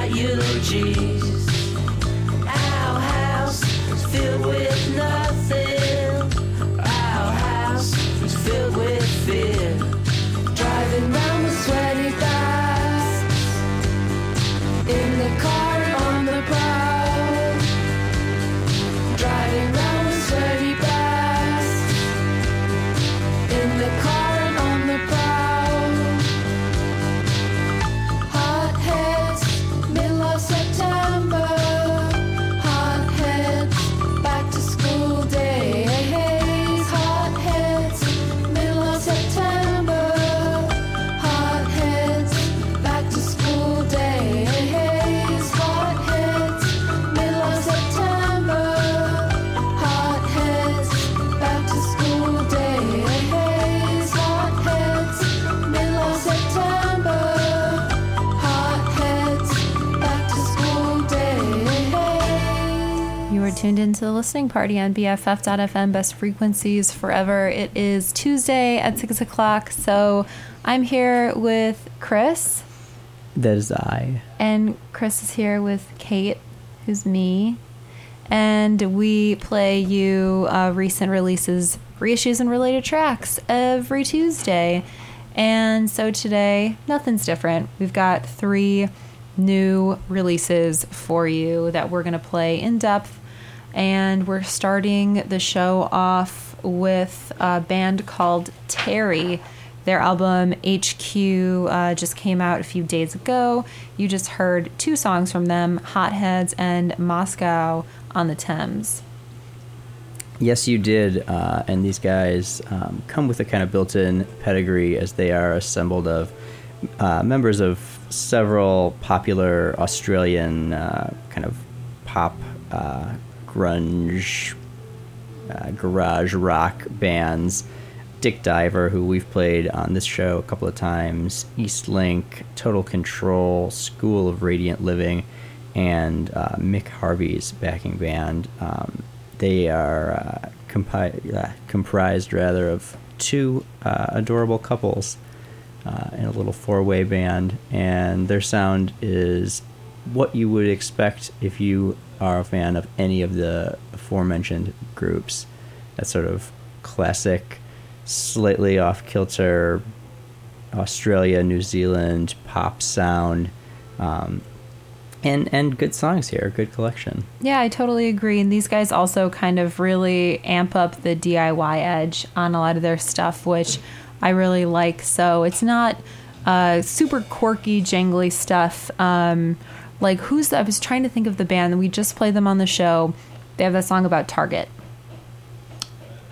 reading eulogies. Our house is filled with tuned into the listening party on BFF.FM, best frequencies forever. It is Tuesday at 6 o'clock, so I'm here with Chris, That is I. and Chris is here with Kate, who's me. And we play you uh, recent releases, reissues, and related tracks every Tuesday. And so today, nothing's different. We've got three new releases for you that we're going to play in depth. And we're starting the show off with a band called Terry. Their album HQ uh, just came out a few days ago. You just heard two songs from them Hotheads and Moscow on the Thames. Yes, you did. Uh, and these guys um, come with a kind of built in pedigree as they are assembled of uh, members of several popular Australian uh, kind of pop, uh, grunge, uh, garage rock bands. Dick Diver, who we've played on this show a couple of times, Eastlink, Total Control, School of Radiant Living, and uh, Mick Harvey's backing band. Um, they are uh, compi- uh, comprised rather of two uh, adorable couples uh, in a little four-way band, and their sound is what you would expect if you are a fan of any of the aforementioned groups. That sort of classic, slightly off kilter Australia, New Zealand pop sound, um, and and good songs here, good collection. Yeah, I totally agree. And these guys also kind of really amp up the DIY edge on a lot of their stuff, which I really like. So it's not uh, super quirky, jangly stuff. Um, like who's? I was trying to think of the band. We just played them on the show. They have that song about Target.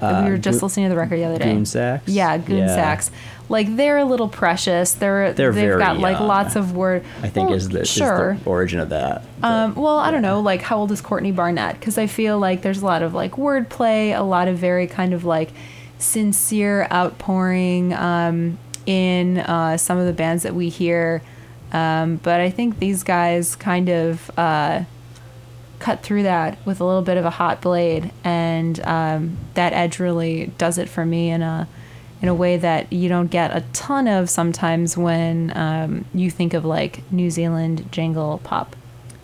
Uh, we were just Go- listening to the record the other day. Goon Sax? Yeah, Goon Yeah. Sax. Like they're a little precious. They're, They're they've got like lots of word. I think Well, is, the, is sure. the origin of that. but- Um, well, I don't know. Like, how old is Courtney Barnett? Because I feel like there's a lot of like wordplay, a lot of very kind of like sincere outpouring um, in uh, some of the bands that we hear Um, but I think these guys kind of uh, cut through that with a little bit of a hot blade, and um, that edge really does it for me in a in a way that you don't get a ton of sometimes when um, you think of like New Zealand jangle pop.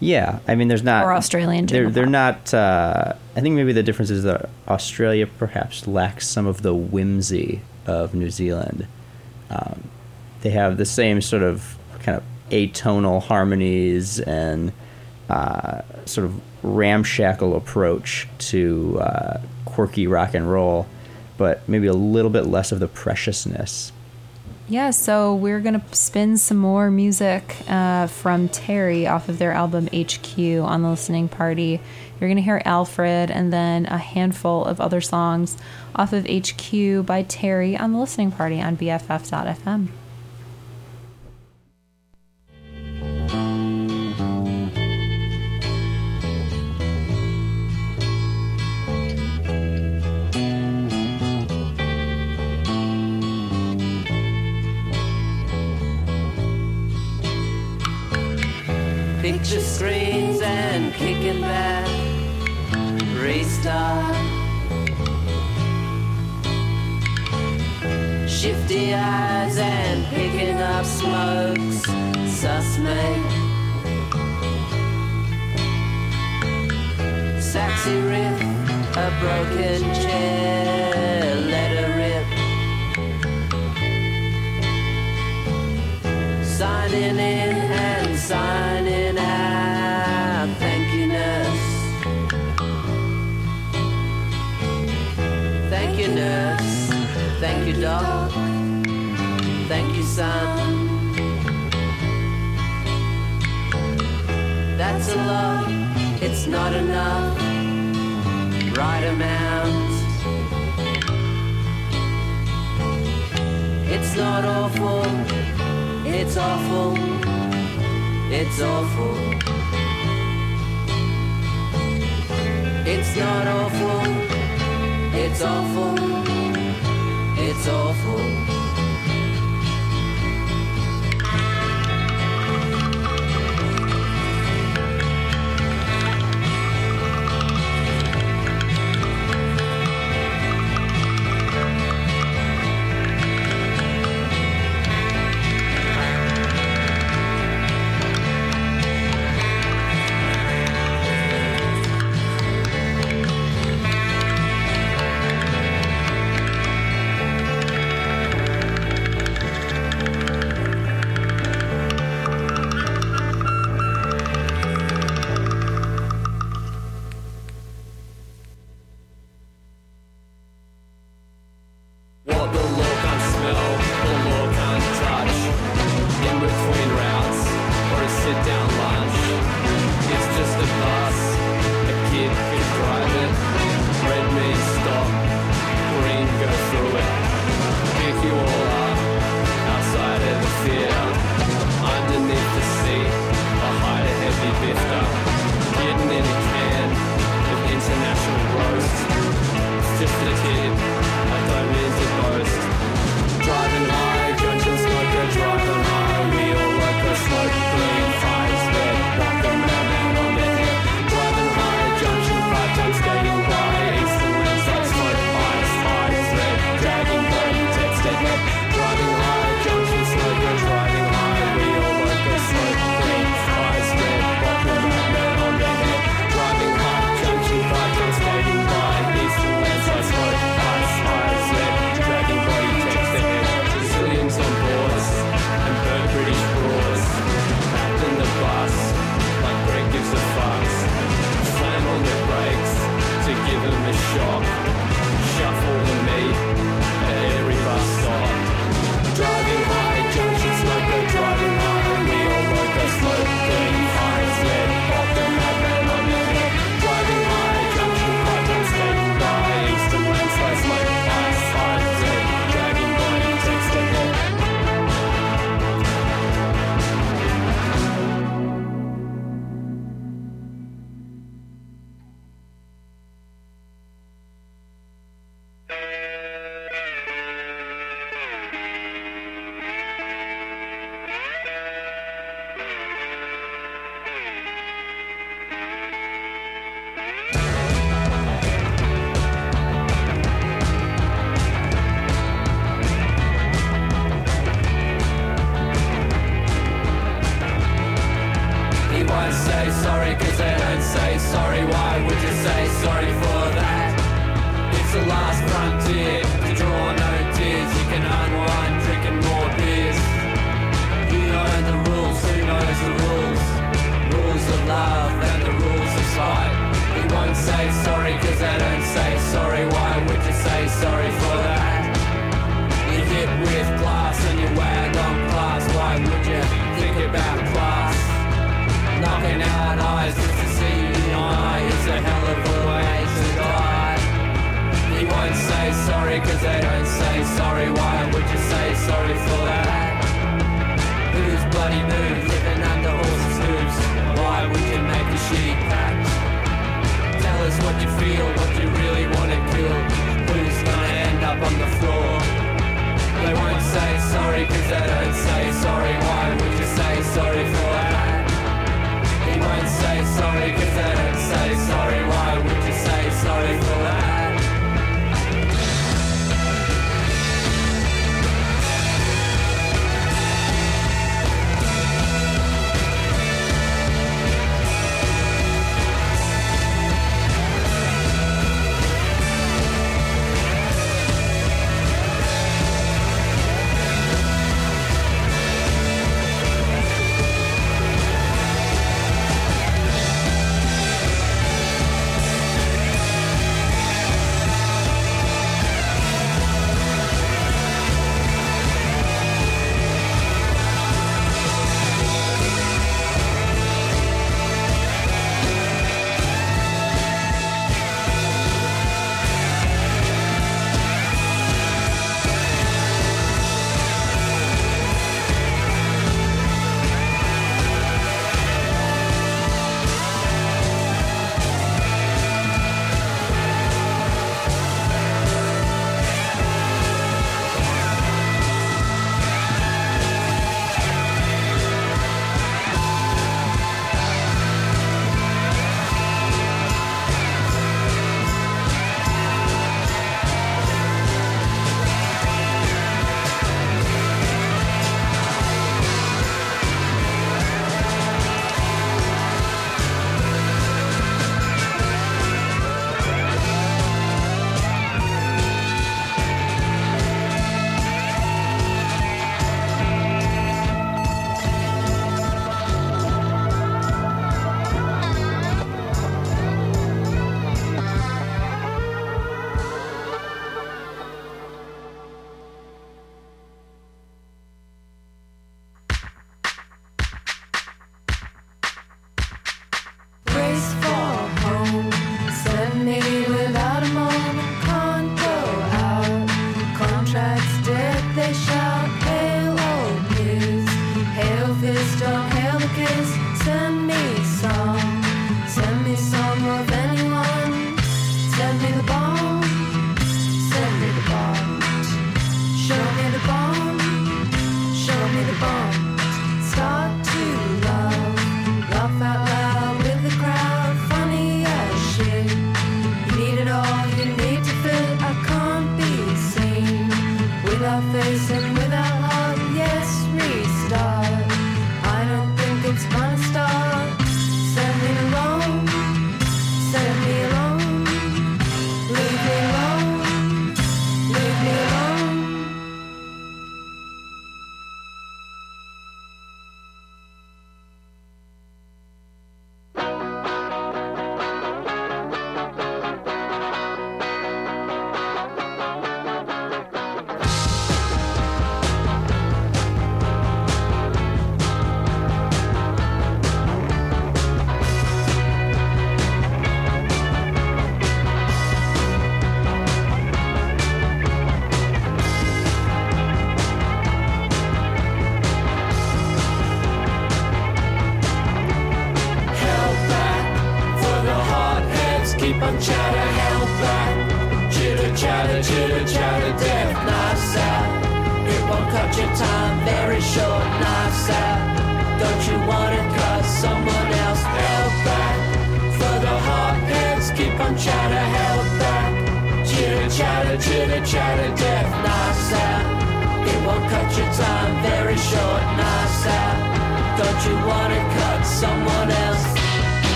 Yeah, I mean, there's not Or Australian They're they're pop. not. Uh, I think maybe the difference is that Australia perhaps lacks some of the whimsy of New Zealand. Um, they have the same sort of kind of atonal harmonies and uh, sort of ramshackle approach to uh, quirky rock and roll, but maybe a little bit less of the preciousness. Yeah, so we're gonna spin some more music uh, from Terry off of their album HQ on the listening party. You're gonna hear Alfred and then a handful of other songs off of HQ by Terry on the listening party on BFF.fm. Eyes and picking up smokes. Sussmate. Sexy riff, a broken Son. That's a lot. It's not enough. Right amount. It's not awful. It's awful. It's awful. It's not awful. It's awful. It's awful.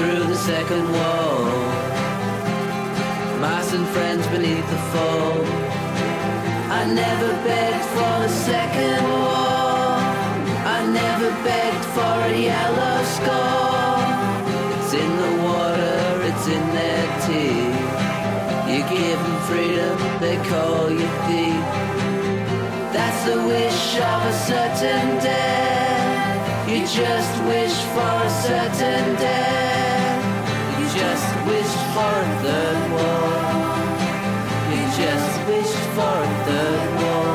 Through the second wall. Mice and friends beneath the fold. I never begged for the second wall. I never begged for a yellow skull. It's in the water, it's in their teeth. You give them freedom, they call you thief. That's the wish of a certain death. You just wish for a certain death. You just wish for a third war. You just wish for a third war.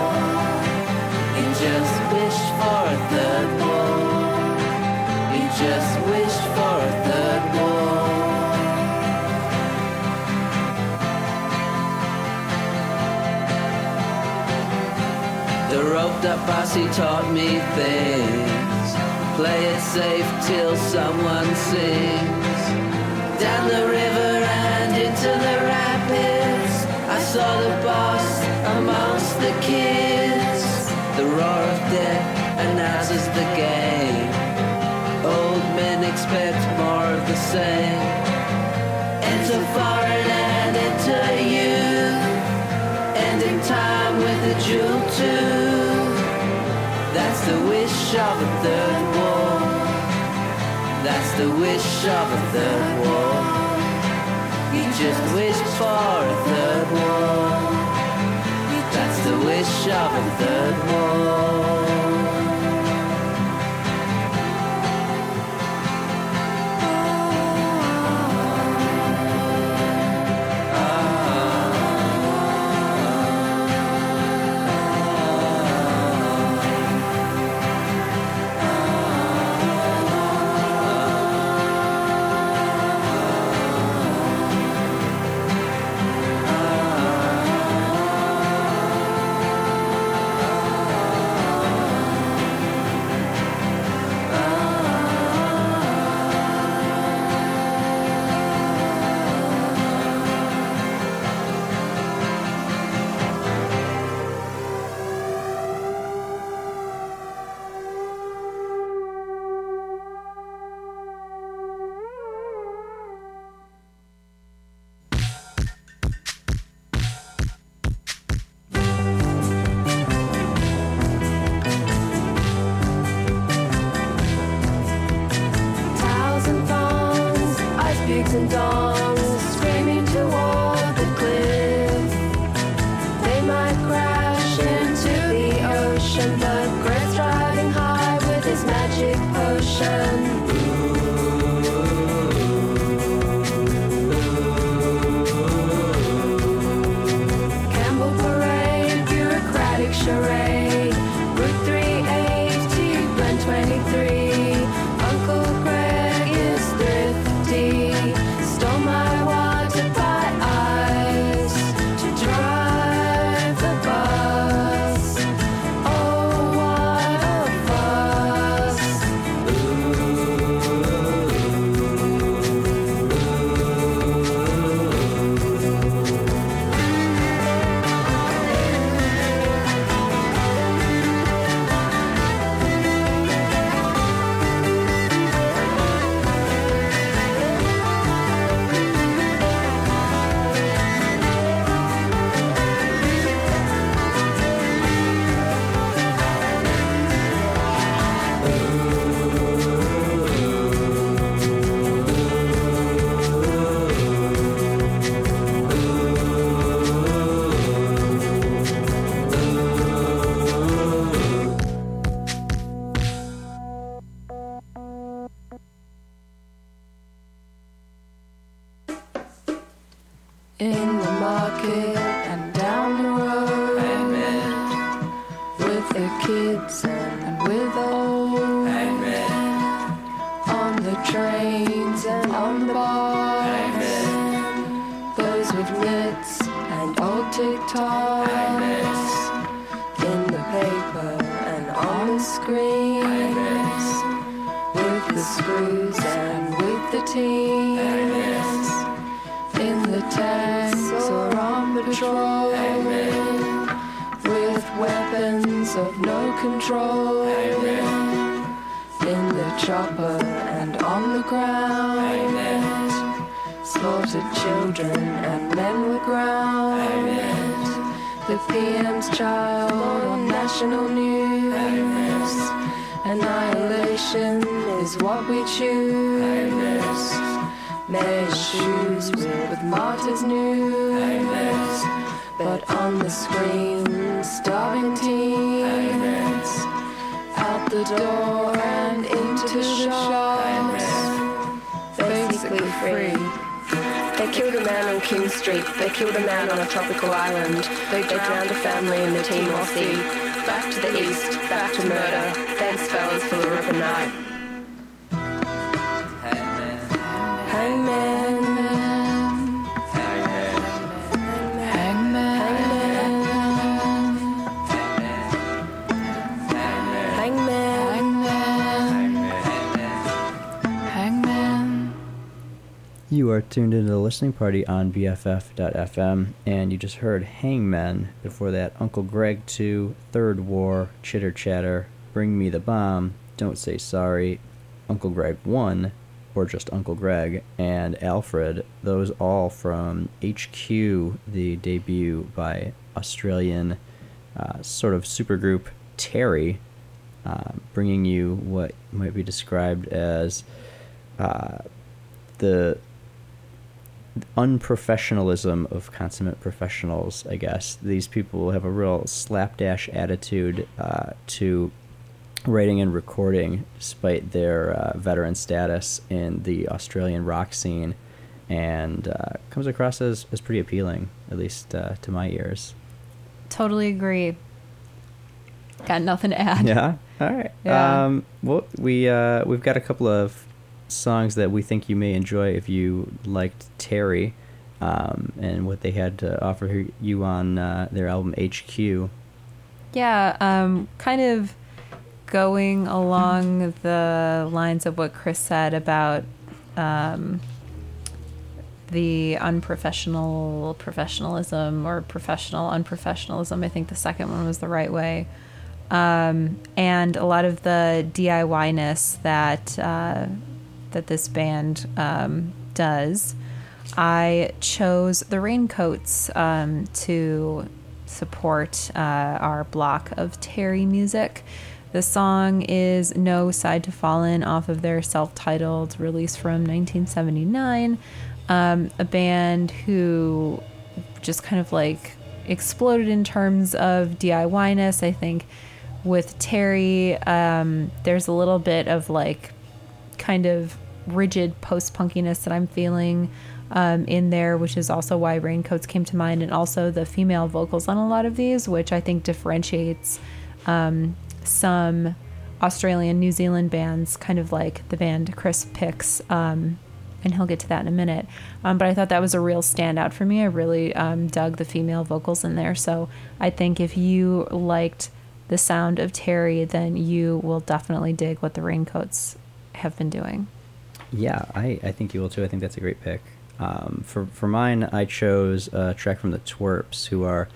You just wish for a third war. You just wish for a third war. The roped up bossy taught me things. Play it safe till someone sings. Down the river and into the rapids. I saw the boss amongst the kids. The roar of death announces the game. Old men expect more of the same. Enter foreign and enter you ending time with a jewel too. That's the wish of a third. That's the wish of a third war. You just wish for a third war. That's the wish of a third war. Tuned into the listening party on BFF.fm, and you just heard Hangmen. Before that, Uncle Greg 2, Third War, Chitter Chatter, Bring Me the Bomb, Don't Say Sorry, Uncle Greg 1, or just Uncle Greg, and Alfred. Those all from HQ, the debut by Australian uh, sort of supergroup Terry, uh, bringing you what might be described as uh, the unprofessionalism of consummate professionals, I guess. These people have a real slapdash attitude uh, to writing and recording, despite their uh, veteran status in the Australian rock scene, and uh, comes across as, as pretty appealing, at least uh, to my ears. Totally agree. Got nothing to add. Yeah. All right. Yeah. Um, well, we uh, we've got a couple of songs that we think you may enjoy if you liked Terry, um, and what they had to offer you on uh, their album HQ. Yeah, um, kind of going along the lines of what Chris said about um, the unprofessional professionalism or professional unprofessionalism. I think the second one was the right way. Um, and a lot of the DIY ness that uh, that this band um, does. I chose the Raincoats um, to support uh, our block of Terry music. The song is No Side to Fall In off of their self titled release from 1979. Um, a band who just kind of like exploded in terms of DIY ness. I think with Terry, um, there's a little bit of like kind of rigid post punkiness that I'm feeling um, in there, which is also why Raincoats came to mind, and also the female vocals on a lot of these, which I think differentiates um, some Australian, New Zealand bands, kind of like the band Chris picks. Um, and he'll get to that in a minute. Um, but I thought that was a real standout for me. I really um, dug the female vocals in there. So I think if you liked the sound of Terry, then you will definitely dig what the Raincoats have been doing. Yeah, I, I think you will too. I think that's a great pick. Um, for for mine, I chose a track from the Twerps, who are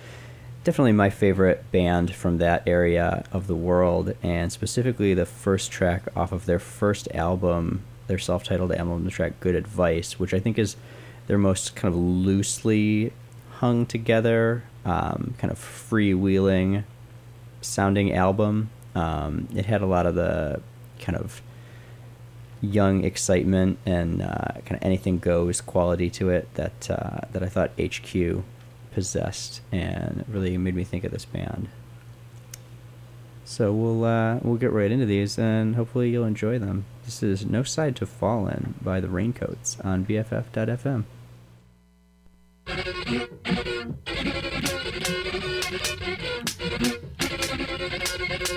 definitely my favorite band from that area of the world, and specifically the first track off of their first album, their self-titled album, the track "Good Advice," which I think is their most kind of loosely hung together, um, kind of freewheeling sounding album. Um, it had a lot of the kind of young excitement and uh, kind of anything goes quality to it that uh, that I thought HQ possessed and really made me think of this band. So we'll uh, we'll get right into these and hopefully you'll enjoy them. This is No Side to Fall In by the Raincoats on BFF.fm. Thank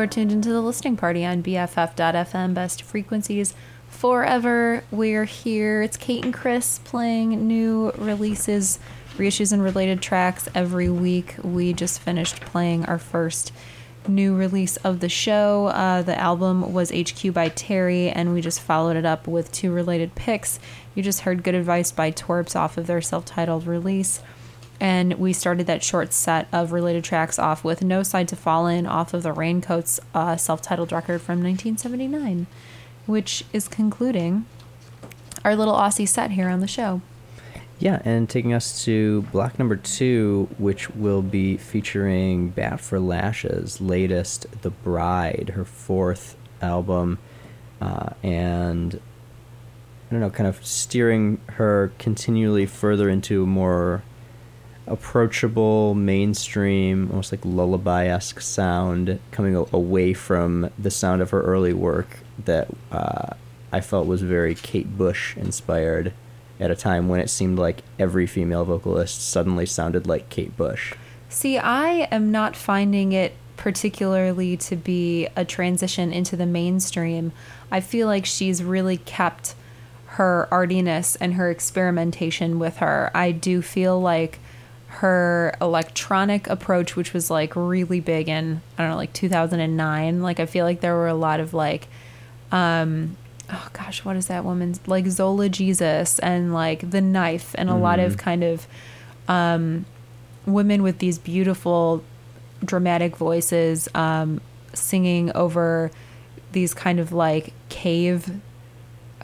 are tuned into the listening party on BFF.FM, best frequencies forever. We're here. It's Kate and Chris playing new releases, reissues, and related tracks every week. We just finished playing our first new release of the show. Uh, the album was HQ by Terry, and we just followed it up with two related picks. You just heard Good Advice by Torps off of their self titled release. And we started that short set of related tracks off with No Side to Fall In off of the Raincoats uh, self titled record from 1979, which is concluding our little Aussie set here on the show. Yeah, and taking us to block number two, which will be featuring Bat for Lashes' latest, The Bride, her fourth album, uh, and I don't know, kind of steering her continually further into a more approachable, mainstream, almost like lullaby esque sound, coming away from the sound of her early work that uh, I felt was very Kate Bush inspired at a time when it seemed like every female vocalist suddenly sounded like Kate Bush. See, I am not finding it particularly to be a transition into the mainstream. I feel like she's really kept her artiness and her experimentation with her. I do feel like her electronic approach, which was like really big in, I don't know, like 2009, like I feel like there were a lot of like, um, oh gosh, what is that woman's like Zola Jesus and like The Knife and a lot of kind of um, women with these beautiful dramatic voices um, singing over these kind of like cave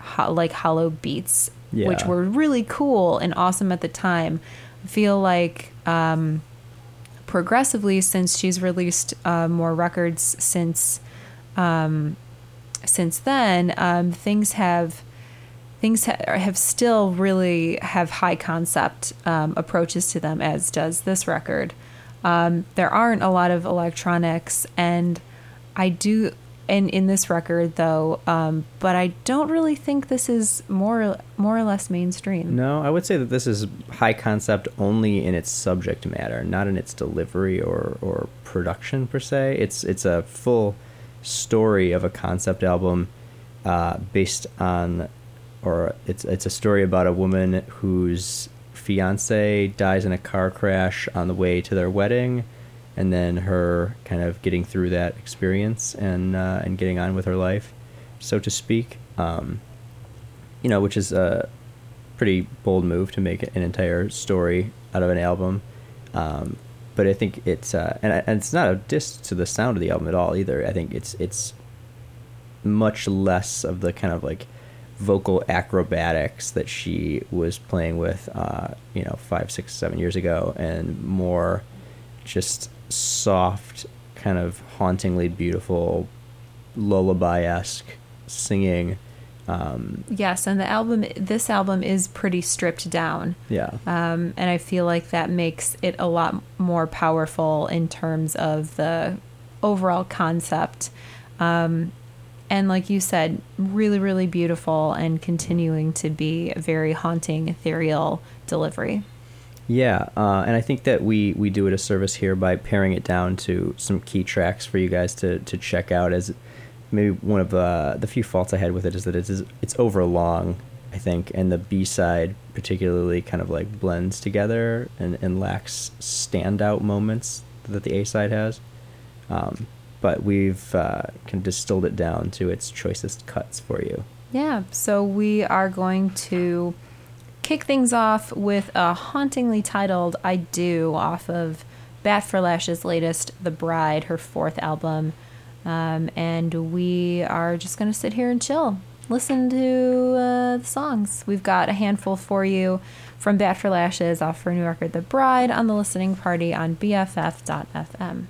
ho- like hollow beats which were really cool and awesome at the time feel like um, progressively since she's released uh, more records since um, since then um, things have things ha- have still really have high concept um, approaches to them as does this record. Um, there aren't a lot of electronics and i do and in this record though um, but i don't really think this is more more or less mainstream No, I would say that this is high concept only in its subject matter, not in its delivery or, or production per se. It's it's a full story of a concept album uh, based on, or it's it's a story about a woman whose fiance dies in a car crash on the way to their wedding, and then her kind of getting through that experience and uh, and getting on with her life, so to speak. Um, you know, which is a pretty bold move to make an entire story out of an album. Um, but I think it's uh, and, and it's not a diss to the sound of the album at all either. I think it's it's much less of the kind of like vocal acrobatics that she was playing with, uh, you know, five, six, seven years ago, and more just soft, kind of hauntingly beautiful, lullaby esque singing. Um, yes and the album this album is pretty stripped down yeah. um, and I feel like that makes it a lot more powerful in terms of the overall concept. Um, and like you said, really, really beautiful and continuing to be a very haunting, ethereal delivery. Yeah, uh, and I think that we we do it a service here by paring it down to some key tracks for you guys to to check out. As maybe one of the the few faults I had with it is that it's it's over long, I think, and the B side particularly kind of like blends together and and lacks standout moments that the A side has. Um, but we've uh, kind of distilled it down to its choicest cuts for you. Yeah, so we are going to kick things off with a hauntingly titled I Do off of Bat for Lashes' latest, The Bride, her fourth album. Um, and we are just going to sit here and chill. Listen to uh, the songs. We've got a handful for you from Bat for Lashes off her new record, The Bride, on the listening party on BFF.fm.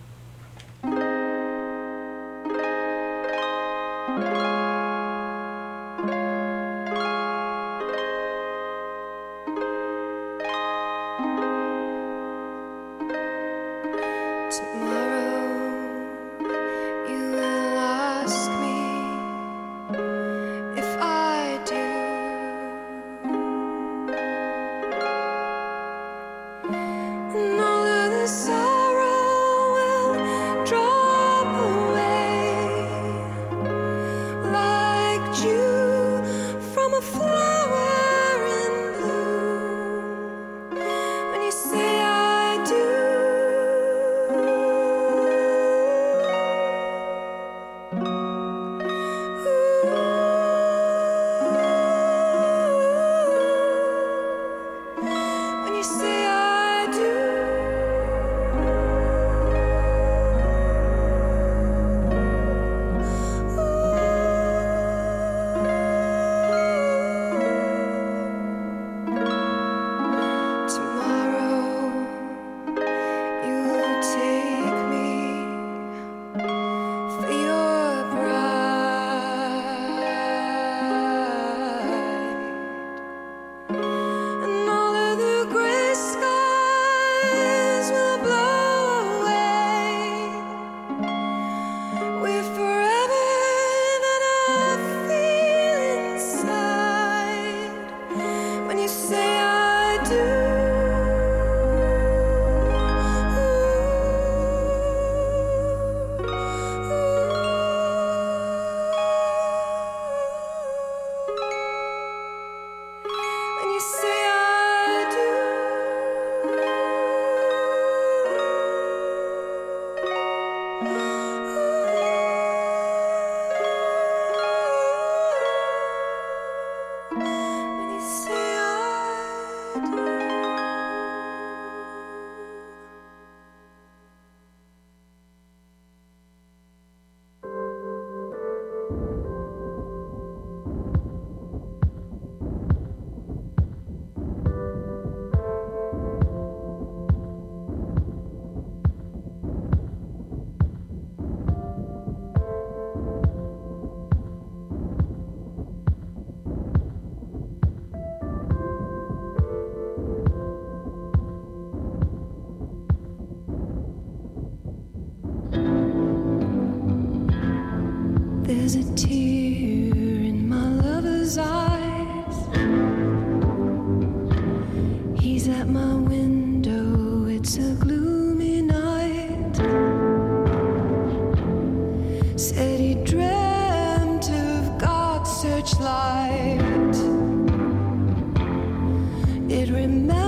It remembered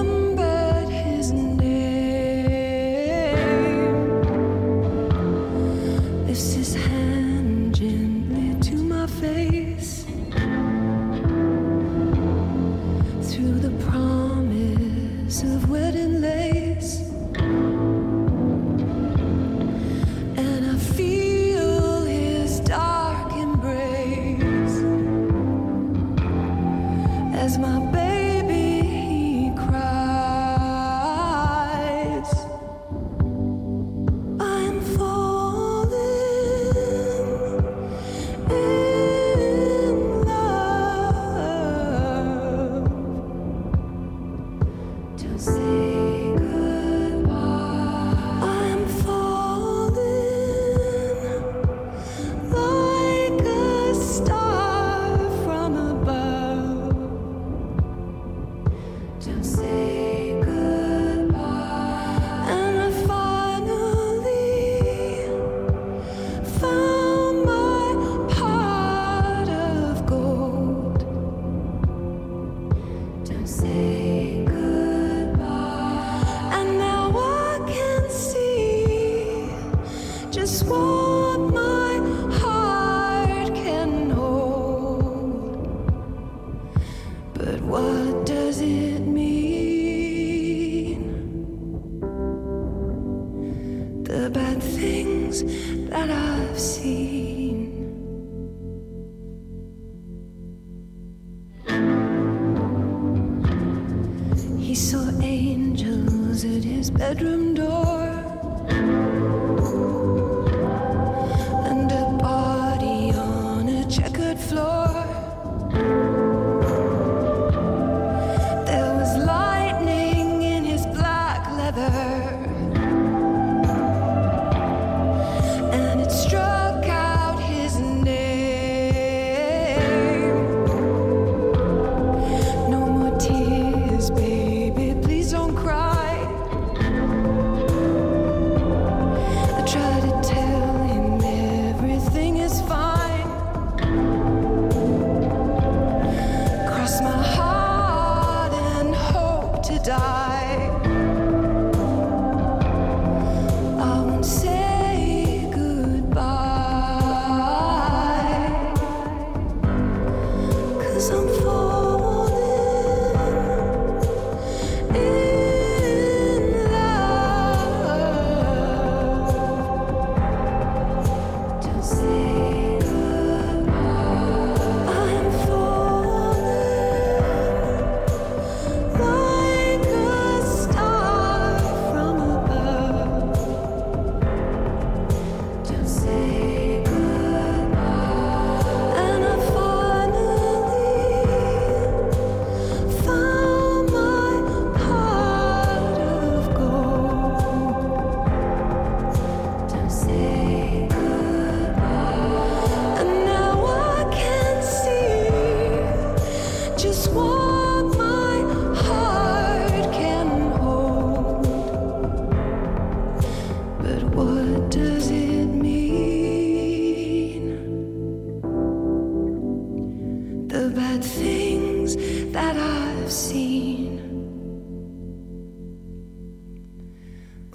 seen.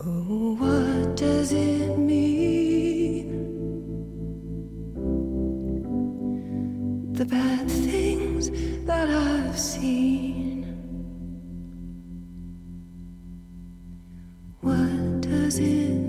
Oh, what does it mean? The bad things that I've seen. What does it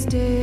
these days,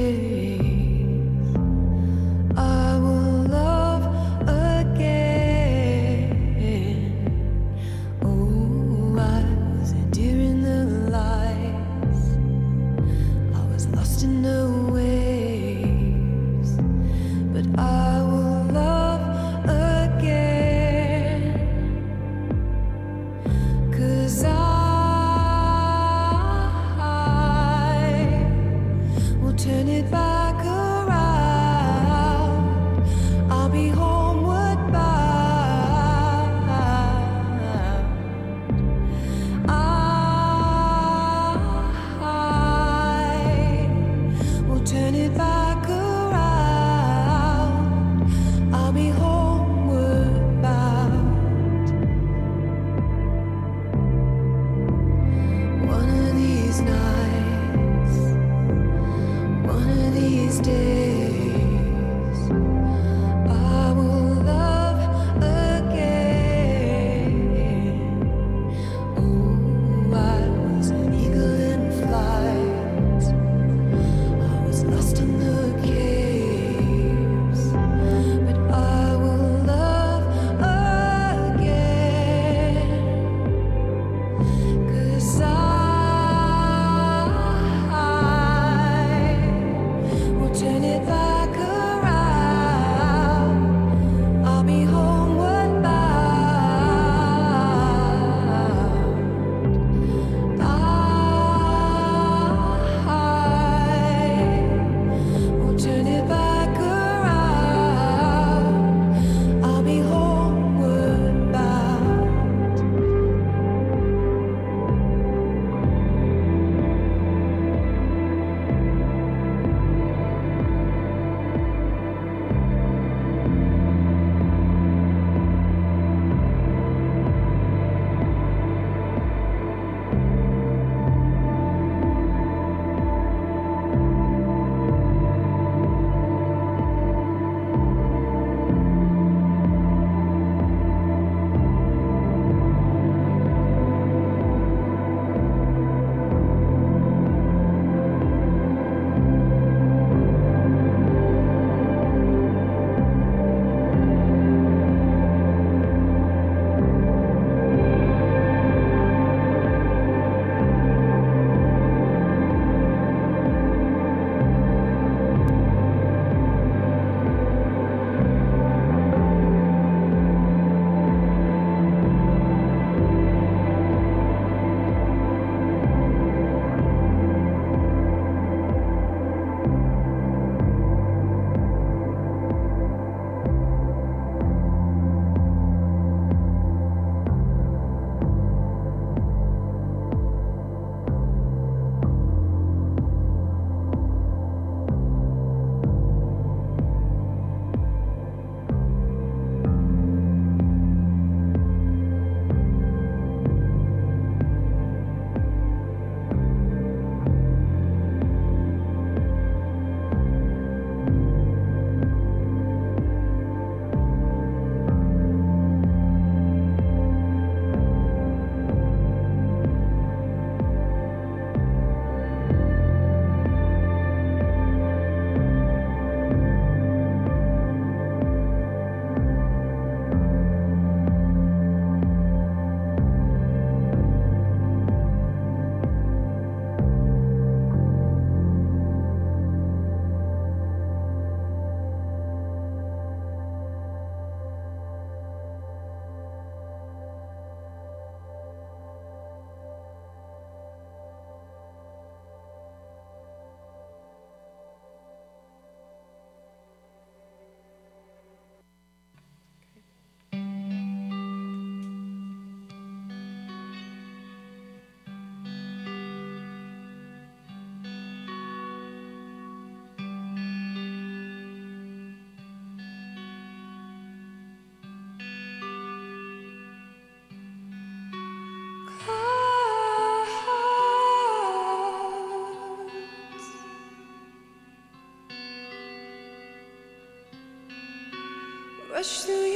rush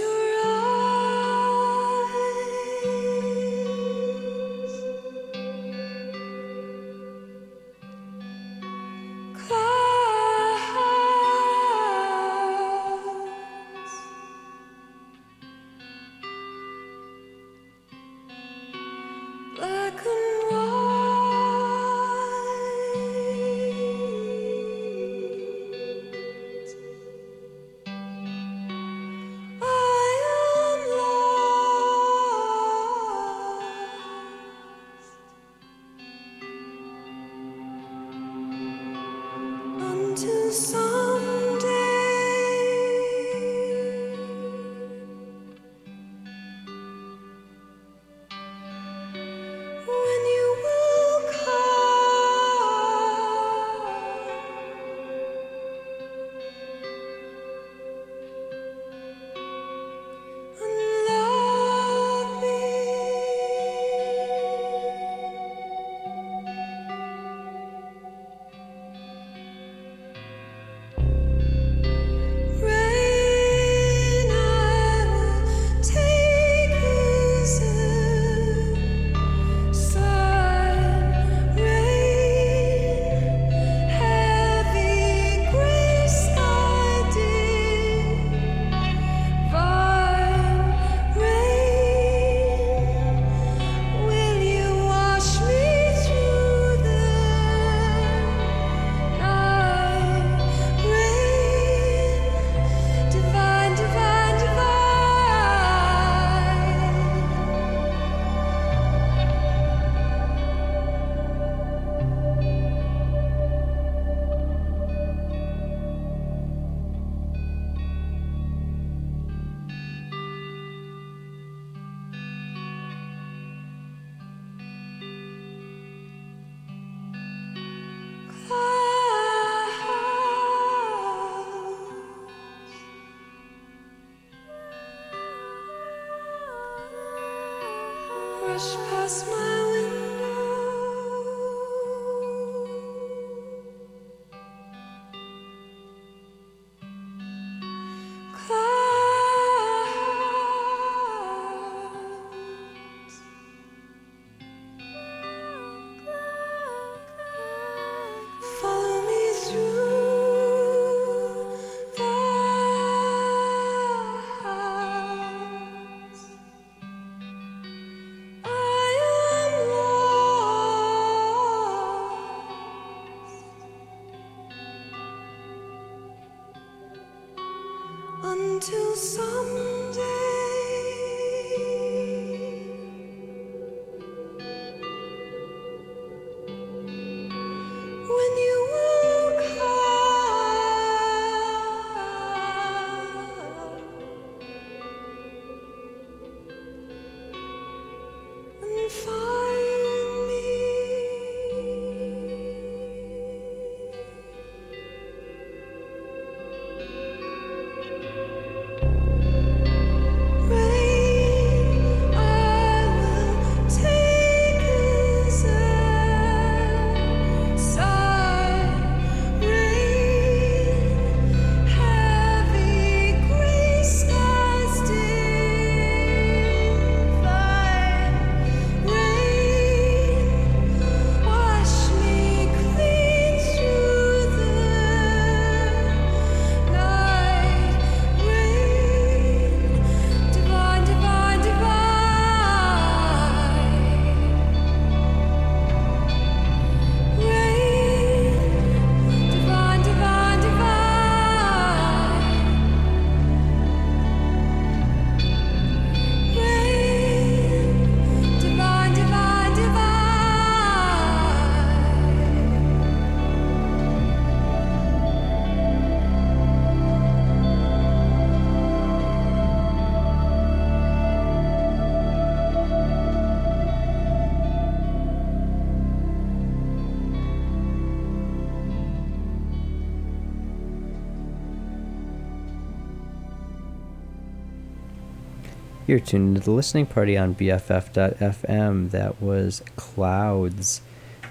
You're tuned into the listening party on BFF.fm. That was Clouds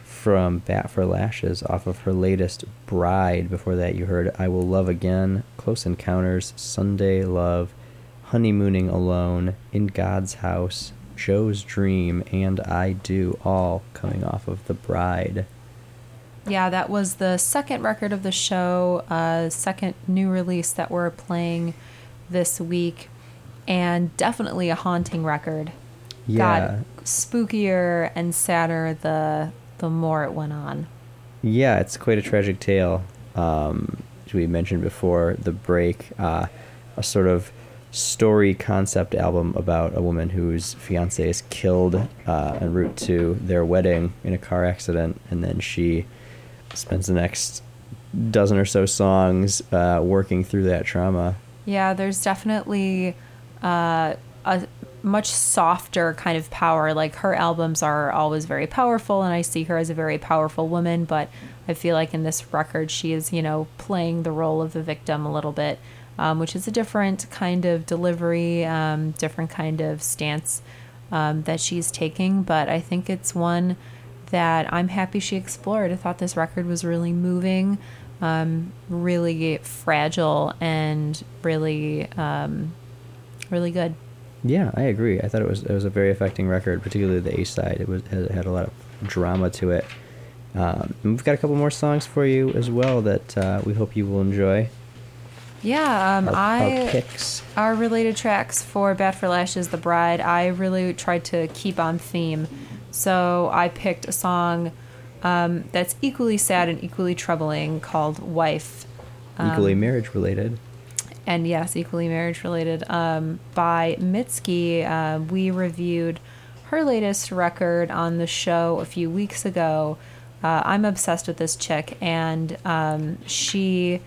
from Bat for Lashes off of her latest Bride. Before that, you heard I Will Love Again, Close Encounters, Sunday Love, Honeymooning Alone, In God's House, Joe's Dream, and I Do, all coming off of The Bride. Yeah, that was the second record of the show, uh, second new release that we're playing this week, and definitely a haunting record. Yeah. Got spookier and sadder the the more it went on. Yeah, it's quite a tragic tale. Um, as we mentioned before, The Bride, uh, a sort of story concept album about a woman whose fiance is killed uh, en route to their wedding in a car accident, and then she spends the next dozen or so songs uh, working through that trauma. Yeah, there's definitely uh, a much softer kind of power. Like her albums are always very powerful, and I see her as a very powerful woman. But I feel like in this record, she is, you know, playing the role of the victim a little bit, um, which is a different kind of delivery, um, different kind of stance um, that she's taking. But I think it's one that I'm happy she explored. I thought this record was really moving, um, really fragile, and really, um, really good. Yeah, I agree. I thought it was it was a very affecting record, particularly the A side. It was it had a lot of drama to it. Um, we've got a couple more songs for you as well that uh, we hope you will enjoy. Yeah, um, Our, I our picks. our related tracks for Bat for Lashes, The Bride. I really tried to keep on theme, so I picked a song um, that's equally sad and equally troubling called "Wife." Um, Equally marriage related. And yes, equally marriage related. Um, by Mitski, uh, we reviewed her latest record on the show a few weeks ago. Uh, I'm obsessed with this chick, and um, she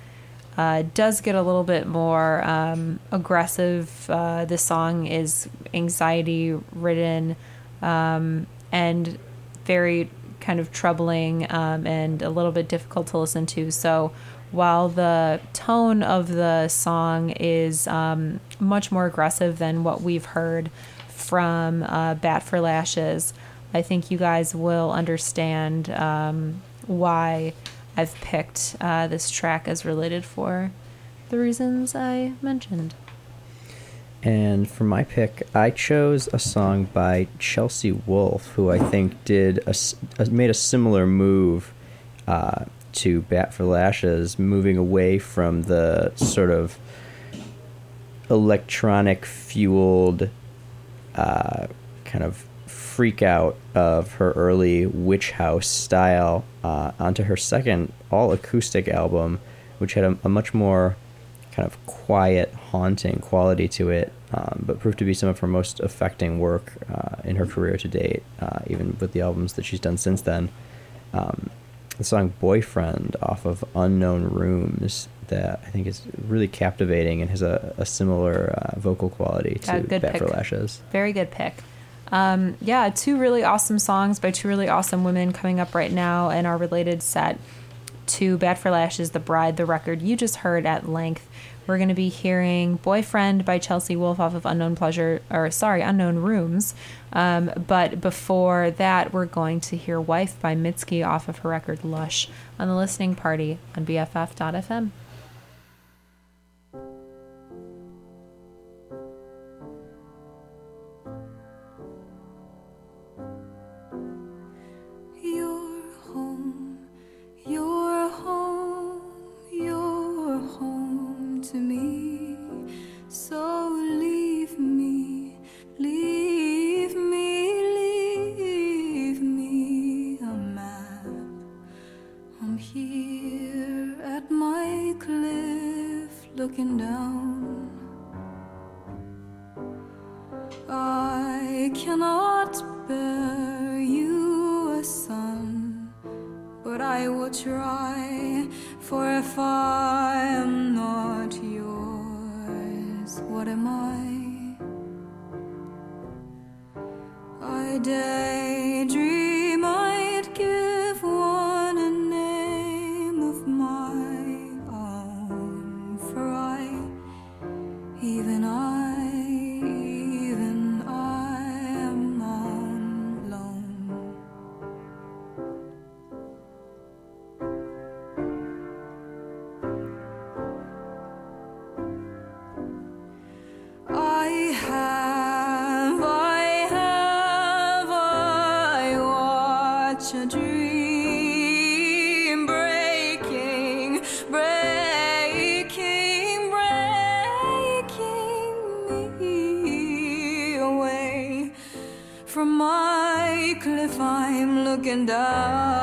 uh, does get a little bit more um, aggressive. Uh, the song is anxiety ridden um, and very kind of troubling um, and a little bit difficult to listen to. So while the tone of the song is um, much more aggressive than what we've heard from uh, Bat for Lashes, I think you guys will understand um, why I've picked uh, this track as related for the reasons I mentioned. And for my pick, I chose a song by Chelsea Wolfe, who I think did a, made a similar move uh, to Bat for Lashes, moving away from the sort of electronic fueled uh, kind of freak out of her early witch house style uh, onto her second all acoustic album, which had a, a much more kind of quiet, haunting quality to it, um, but proved to be some of her most affecting work uh, in her career to date, uh, even with the albums that she's done since then. Um, the song Boyfriend off of Unknown Rooms that I think is really captivating and has a, a similar uh, vocal quality to Yeah, good Bat for. Lashes. Very good pick. Um, yeah, two really awesome songs by two really awesome women coming up right now in our related set to Bat for Lashes, The Bride, the record you just heard at length. We're going to be hearing Boyfriend by Chelsea Wolfe off of Unknown Pleasure, or sorry, Unknown Rooms. Um, but before that, we're going to hear Wife by Mitski off of her record Lush on the listening party on BFF.fm. looking down. I cannot bear you a son, but I will try. For if I am not yours, what am I? I daydream looking down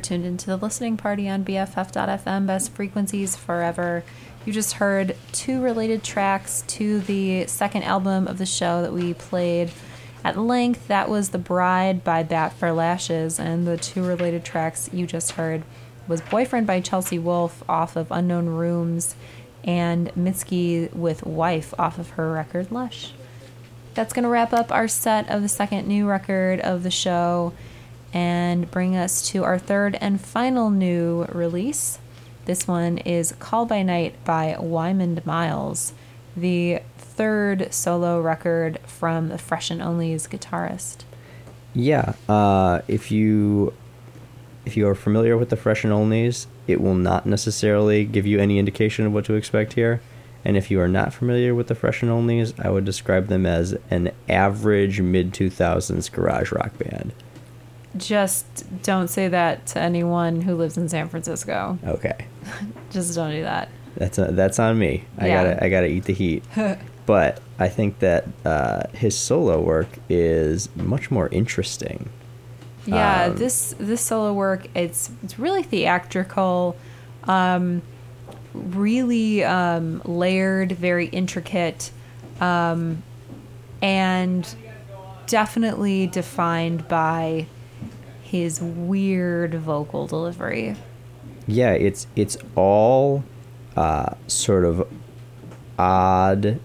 You're tuned into the listening party on BFF.FM, best frequencies forever. You just heard two related tracks to the second album of the show that we played at length. That was The Bride by Bat for Lashes, and the two related tracks you just heard was Boyfriend by Chelsea Wolfe off of Unknown Rooms and Mitski with Wife off of her record Lush. That's going to wrap up our set of the second new record of the show and bring us to our third and final new release. This one is Call by Night by Wymond Miles, the third solo record from the Fresh and Onlys guitarist. Yeah, uh, if you if you are familiar with the Fresh and Onlys, it will not necessarily give you any indication of what to expect here. And if you are not familiar with the Fresh and Onlys, I would describe them as an average mid 2000s garage rock band. Just don't say that to anyone who lives in San Francisco. Okay, Just don't do that. that's a, that's on me. I Yeah. gotta I gotta eat the heat. but I think that uh, his solo work is much more interesting. Yeah, Um, this this solo work it's it's really theatrical, um, really um, layered, very intricate, um, and definitely defined by his weird vocal delivery. Yeah, it's it's all uh, sort of odd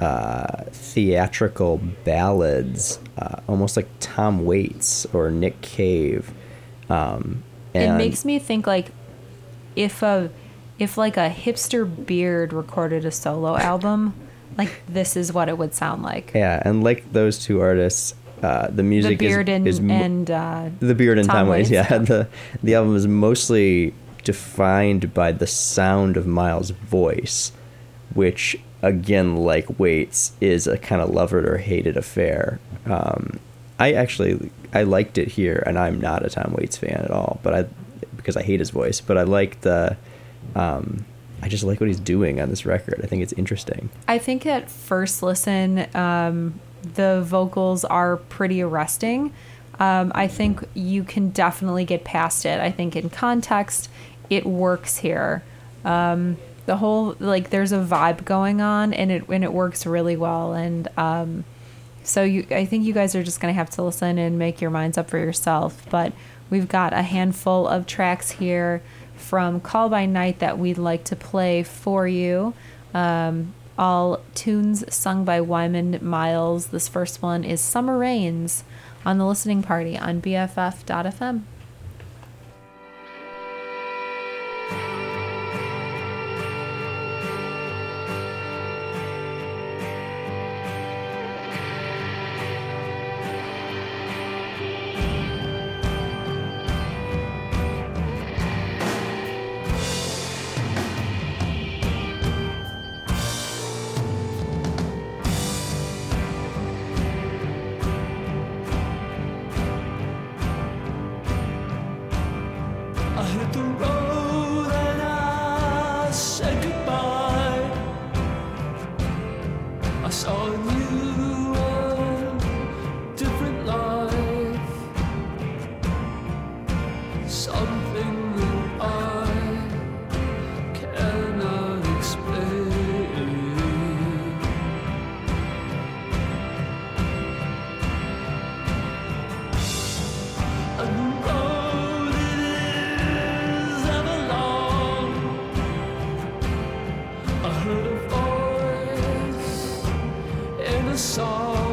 uh, theatrical ballads, uh, almost like Tom Waits or Nick Cave. Um, it makes me think like if a if like a hipster beard recorded a solo album, like this is what it would sound like. yeah, and like those two artists, uh, the music the beard is, and is mo- and uh, the beard and Tom Tom, Waits. Yeah, the the album is mostly defined by the sound of Miles' voice, which again, like Waits, is a kind of love it or hate it affair. Um, I actually I liked it here, and I'm not a Tom Waits fan at all, but I because I hate his voice, but I like the. Um, I just like what he's doing on this record. I think it's interesting. I think at first listen, um, the vocals are pretty arresting. Um, I think you can definitely get past it. I think in context, it works here. Um, the whole like there's a vibe going on, and it and it works really well. And um, so you, I think you guys are just gonna have to listen and make your minds up for yourself. But we've got a handful of tracks here from Call by Night that we'd like to play for you. Um, all tunes sung by Wymond Miles. This first one is Summer Rains on the listening party on BFF.fm. song,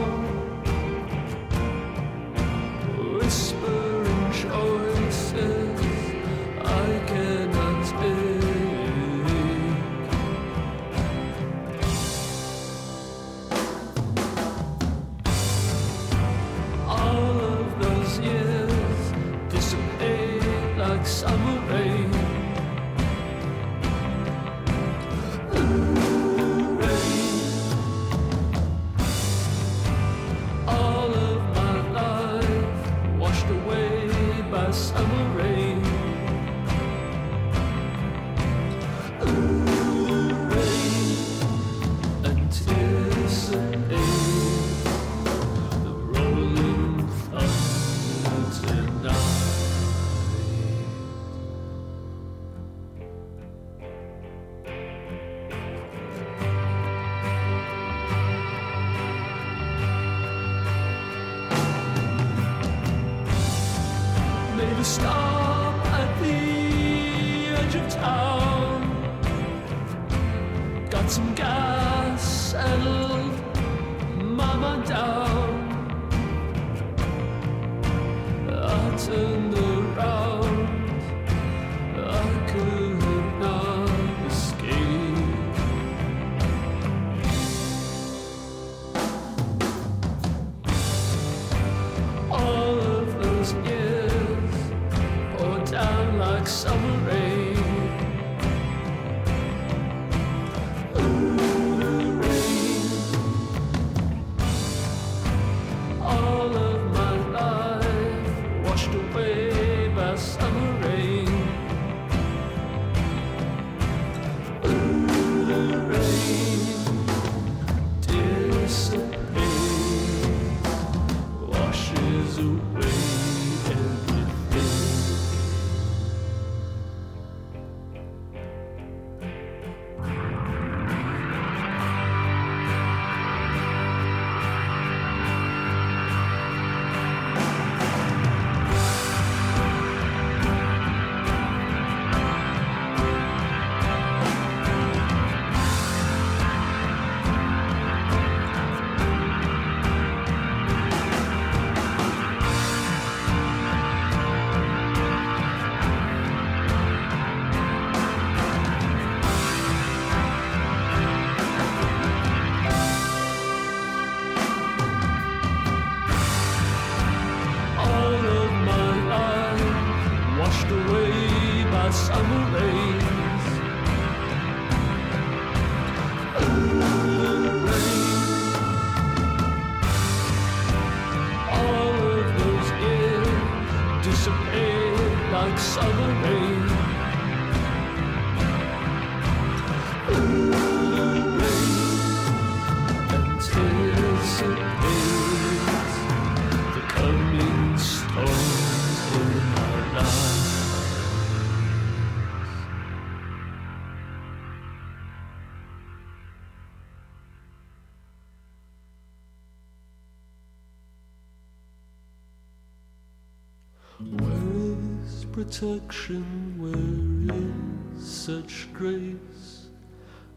protection wherein such grace.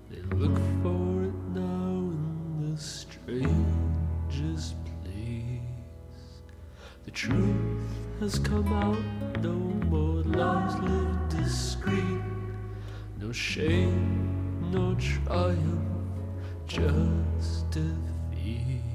They look for it now in the strangest place. The truth has come out no more lies live discreet. No shame no triumph just defeat.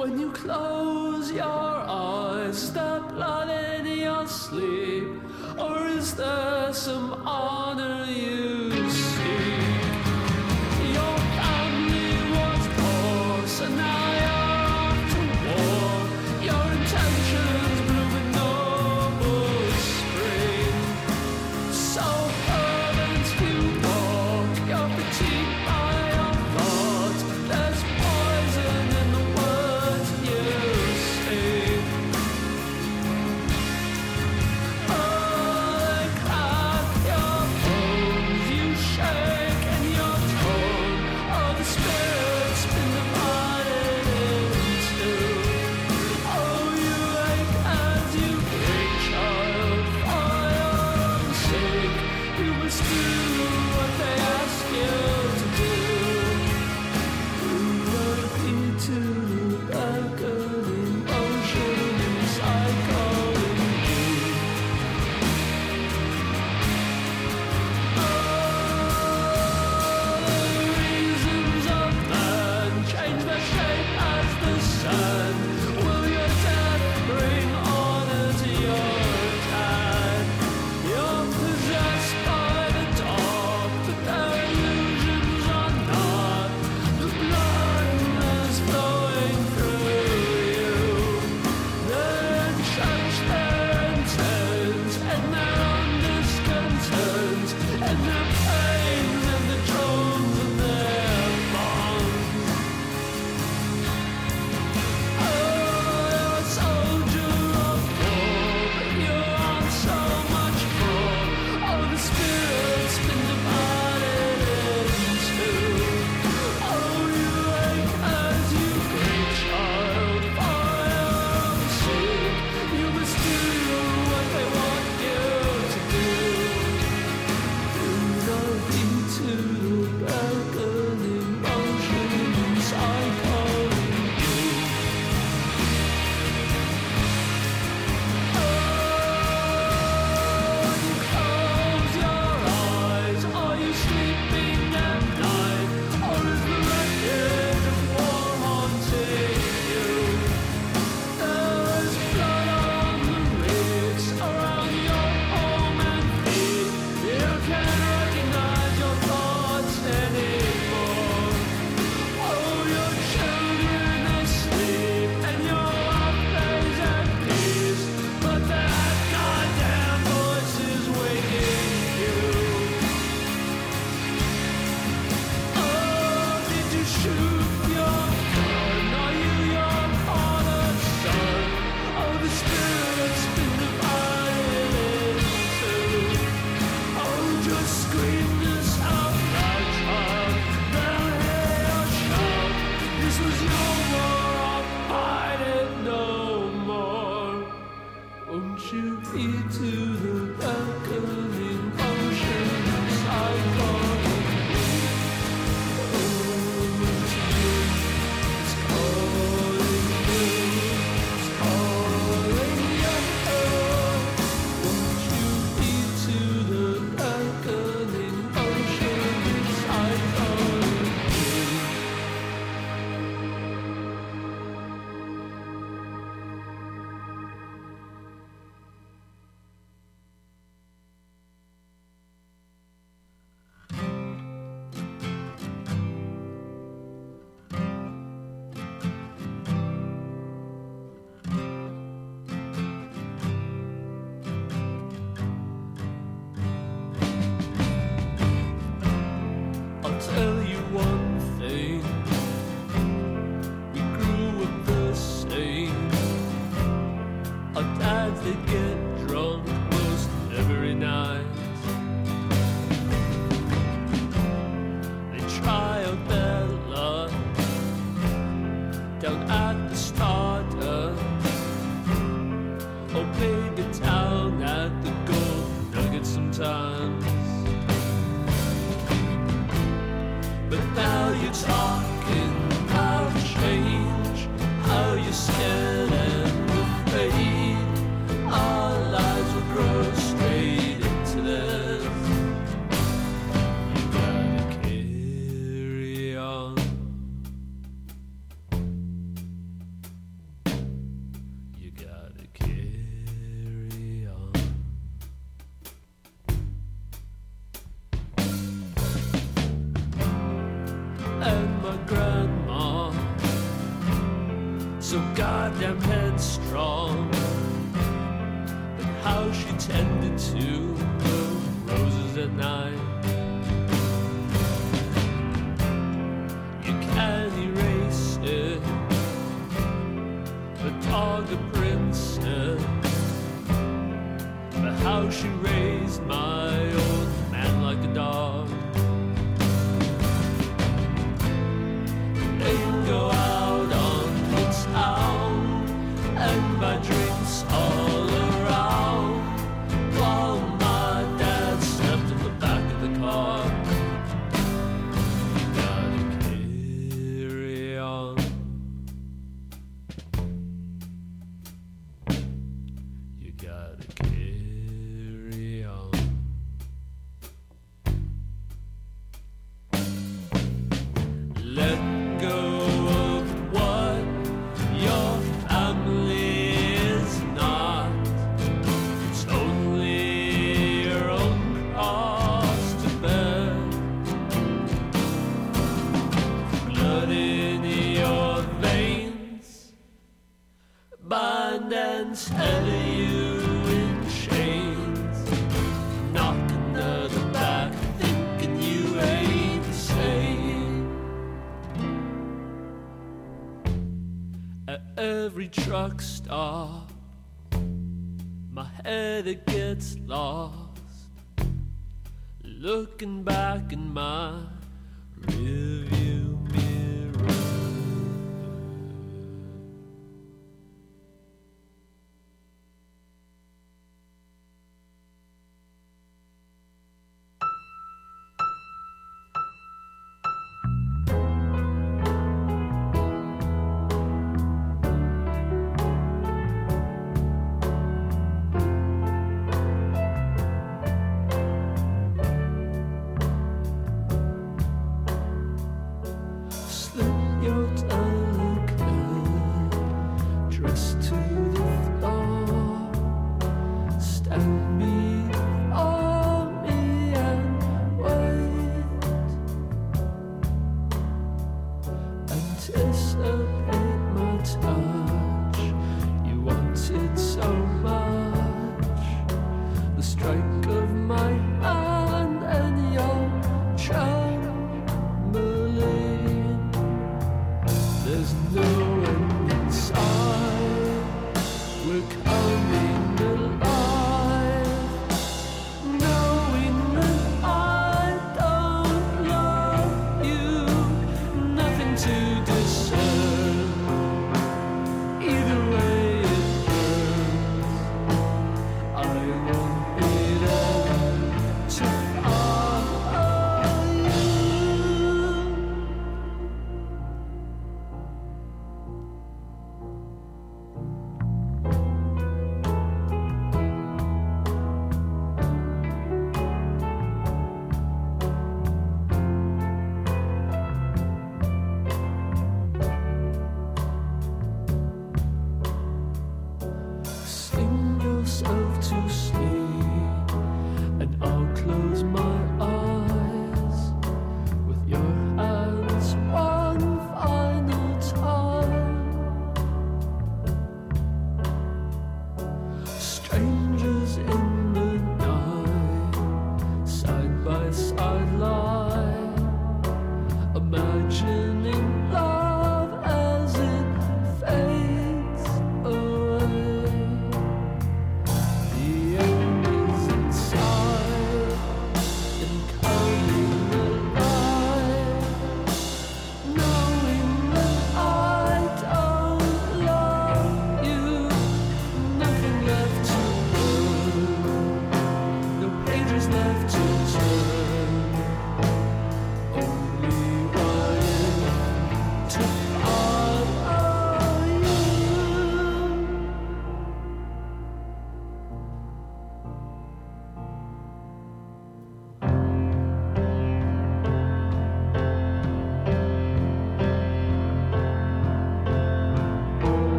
When you close your instead you in chains, knocking the back, thinking you ain't the same. At every truck stop, my head it gets lost, looking back in my rearview.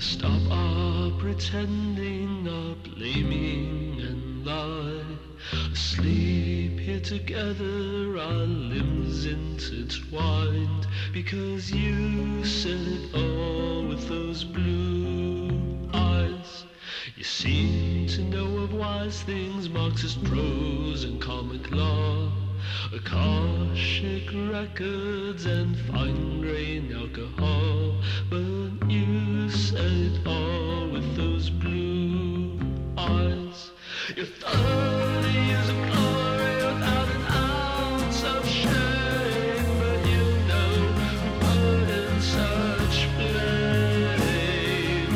Stop our pretending, our blaming and lie. Asleep here together, our limbs intertwined. Because you said it all with those blue eyes. You seem to know of wise things, Marxist prose and comic law. Akashic records and fine grain alcohol. But you said it all with those blue eyes. Thirty years of glory without an ounce of shame. But you know put in such blame.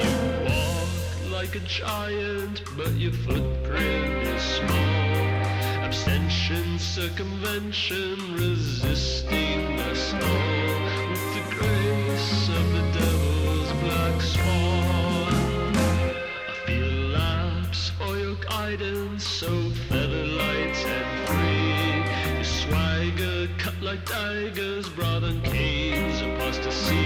You walk like a giant, but your footprint is small. Abstention, circumvention, resisting us all with the grace of the devil's black swan. I feel lapse for your guidance, so feather light and free. Your swagger cut like daggers, brought on canes, apostasy,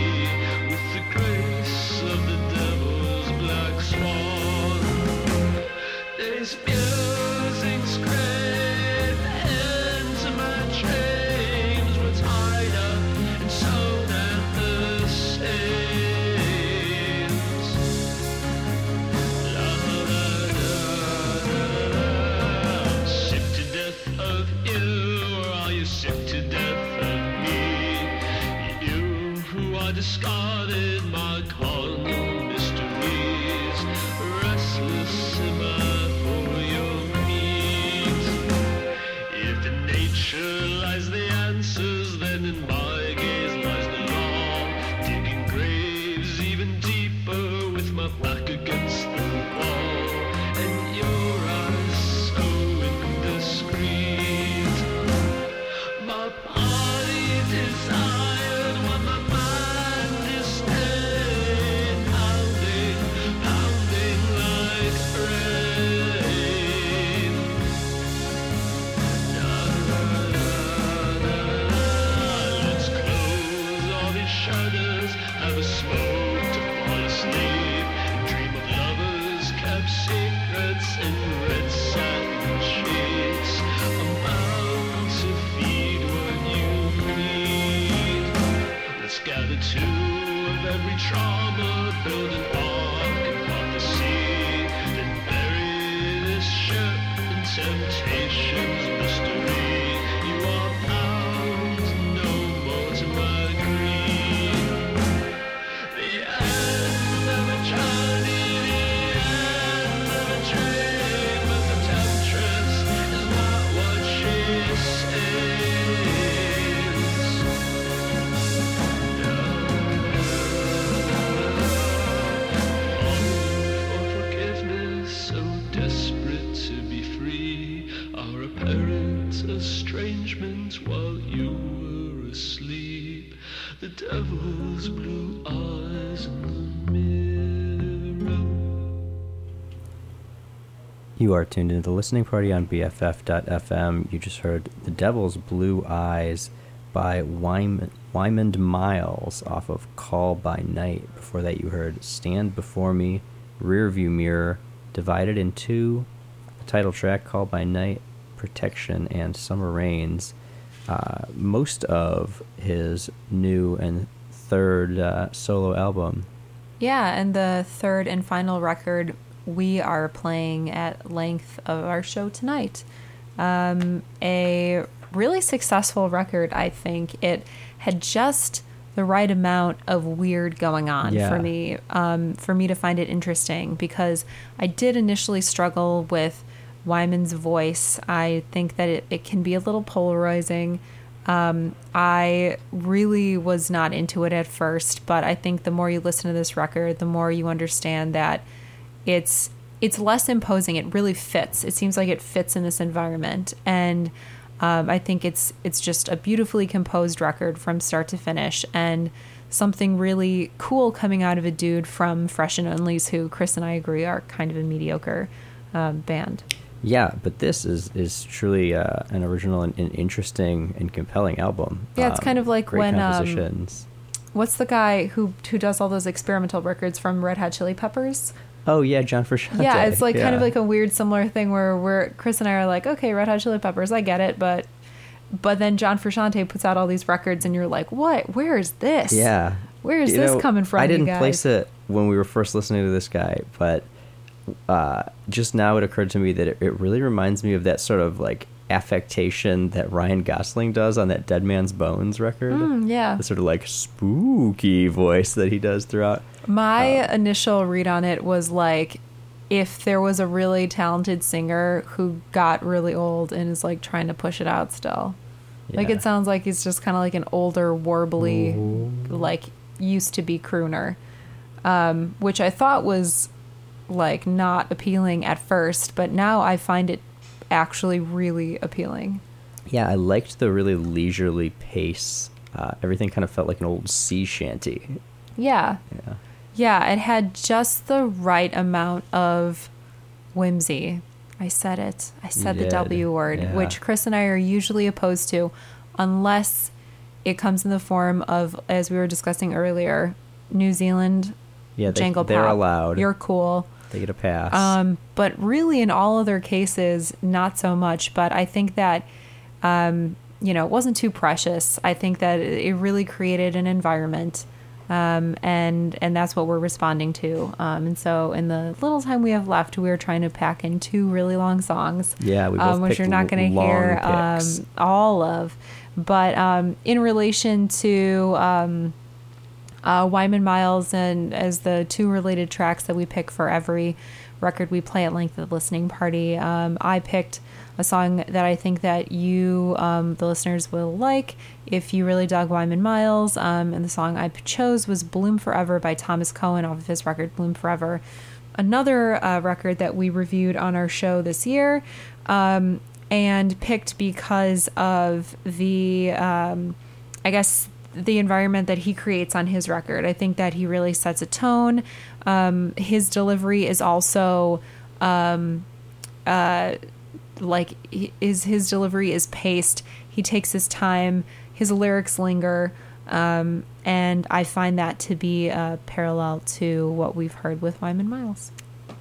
You are tuned into the listening party on BFF.fm. You just heard The Devil's Blue Eyes by Wyman, Wymond Miles off of Call by Night. Before that, you heard Stand Before Me, Rearview Mirror, Divided in Two, the title track Call by Night, Protection, and Summer Rains. Uh, most of his new and third uh, solo album. Yeah, and the third and final record we are playing at length of our show tonight. Um, a really successful record, I think. It had just the right amount of weird going on Yeah. for me, um, for me to find it interesting because I did initially struggle with Wymond's voice. I think that it, it can be a little polarizing. Um, I really was not into it at first, but I think the more you listen to this record, the more you understand that it's it's less imposing. It really fits. It seems like it fits in this environment, and um, I think it's it's just a beautifully composed record from start to finish, and something really cool coming out of a dude from Fresh and Onlys, who Chris and I agree are kind of a mediocre um, band. Yeah, but this is is truly uh, an original and, and interesting and compelling album. Yeah, it's kind of like when, um. What's the guy who who does all those experimental records from Red Hot Chili Peppers? Oh yeah, John Frusciante. Yeah, it's like kind of like a weird similar thing where where Chris and I are like, okay, Red Hot Chili Peppers, I get it, but but then John Frusciante puts out all these records, and you're like, what? Where is this? Yeah. Where is You this know, coming from? I didn't guys? place it when we were first listening to this guy, but uh, just now it occurred to me that it, it really reminds me of that sort of like affectation that Ryan Gosling does on that Dead Man's Bones record. Mm, yeah. The sort of like spooky voice that he does throughout. My Uh, initial read on it was like if there was a really talented singer who got really old and is like trying to push it out still. Like it sounds like he's just kind of like an older, warbly, like used to be crooner, um, which I thought was like not appealing at first, but now I find it actually really appealing. Yeah, I liked the really leisurely pace. Uh, everything kind of felt like an old sea shanty. Yeah. Yeah. Yeah, it had just the right amount of whimsy. I said it. I said the W word, yeah. which Chris and I are usually opposed to, unless it comes in the form of, as we were discussing earlier, New Zealand Yeah, they, jangle they're pop. allowed. You're cool. They get a pass. Um, but really, in all other cases, not so much. But I think that, um, you know, it wasn't too precious. I think that it really created an environment, um, and and that's what we're responding to. Um, and so, in the little time we have left, we are trying to pack in two really long songs. Yeah, we both um, which you're not going to hear um, all of. But um, in relation to um, uh, Wymond Miles and as the two related tracks that we pick for every record we play at length of the listening party. Um, I picked a song that I think that you, um, the listeners, will like if you really dug Wymond Miles. Um, and the song I chose was "Bloom Forever" by Thomas Cohen off of his record "Bloom Forever." Another uh, record that we reviewed on our show this year. Um, and picked because of the, um, I guess, the environment that he creates on his record. I think that he really sets a tone. Um, his delivery is also um, uh, like is his delivery is paced. He takes his time. His lyrics linger. Um, and I find that to be a parallel to what we've heard with Wymond Miles.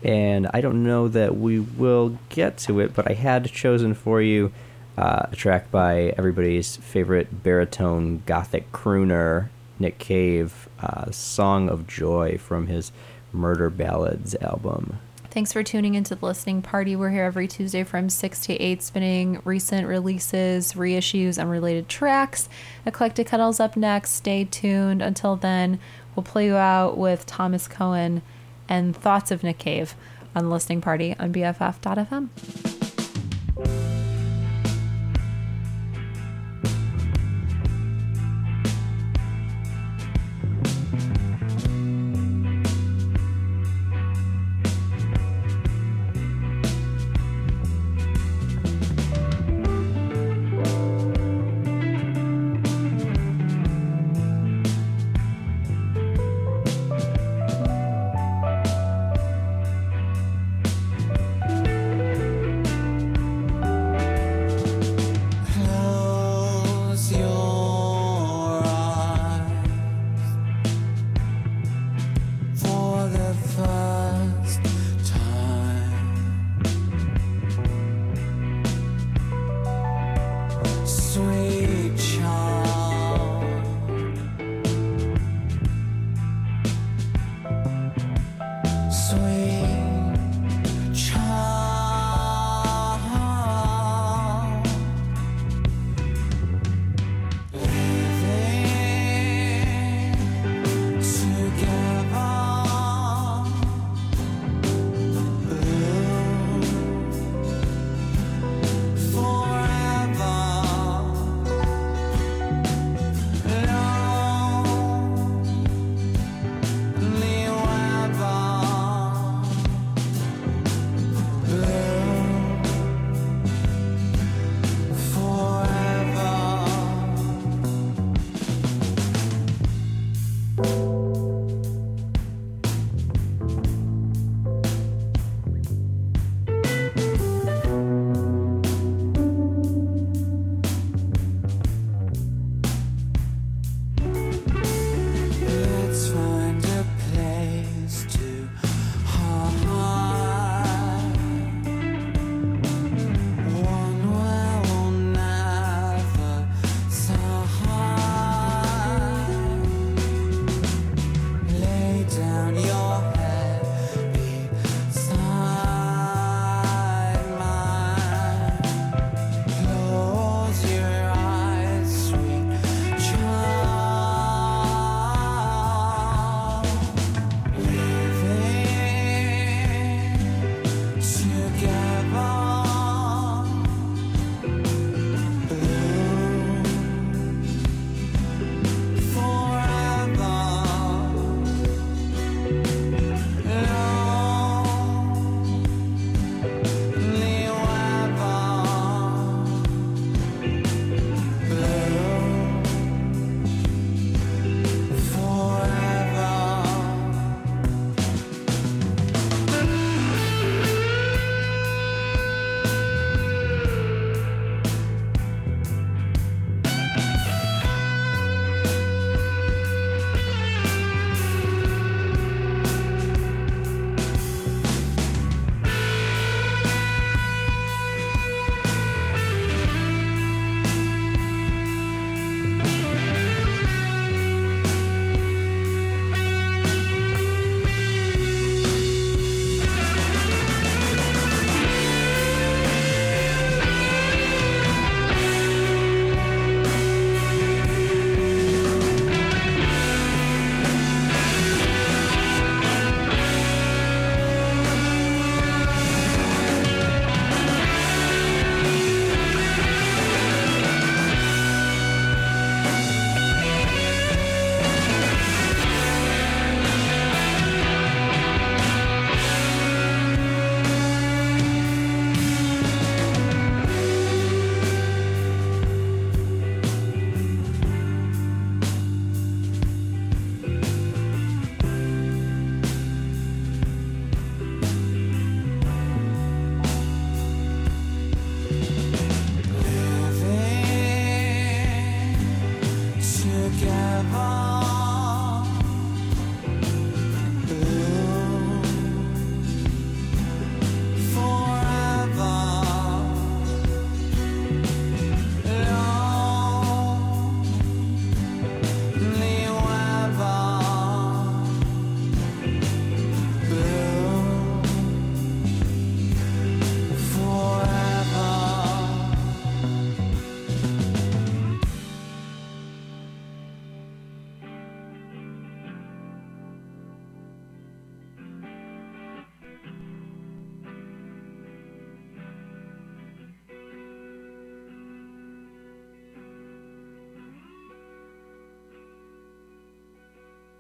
and I don't know that we will get to it, but I had chosen for you uh, a track by everybody's favorite baritone gothic crooner, Nick Cave, uh, "Song of Joy" from his Murder Ballads album. Thanks for tuning into the listening party. We're here every Tuesday from 6 to 8, spinning recent releases, reissues, and related tracks. Eclectic Cuddles up next. Stay tuned. Until then, we'll play you out with Thomas Cohen and Thoughts of Nick Cave on the listening party on BFF.fm.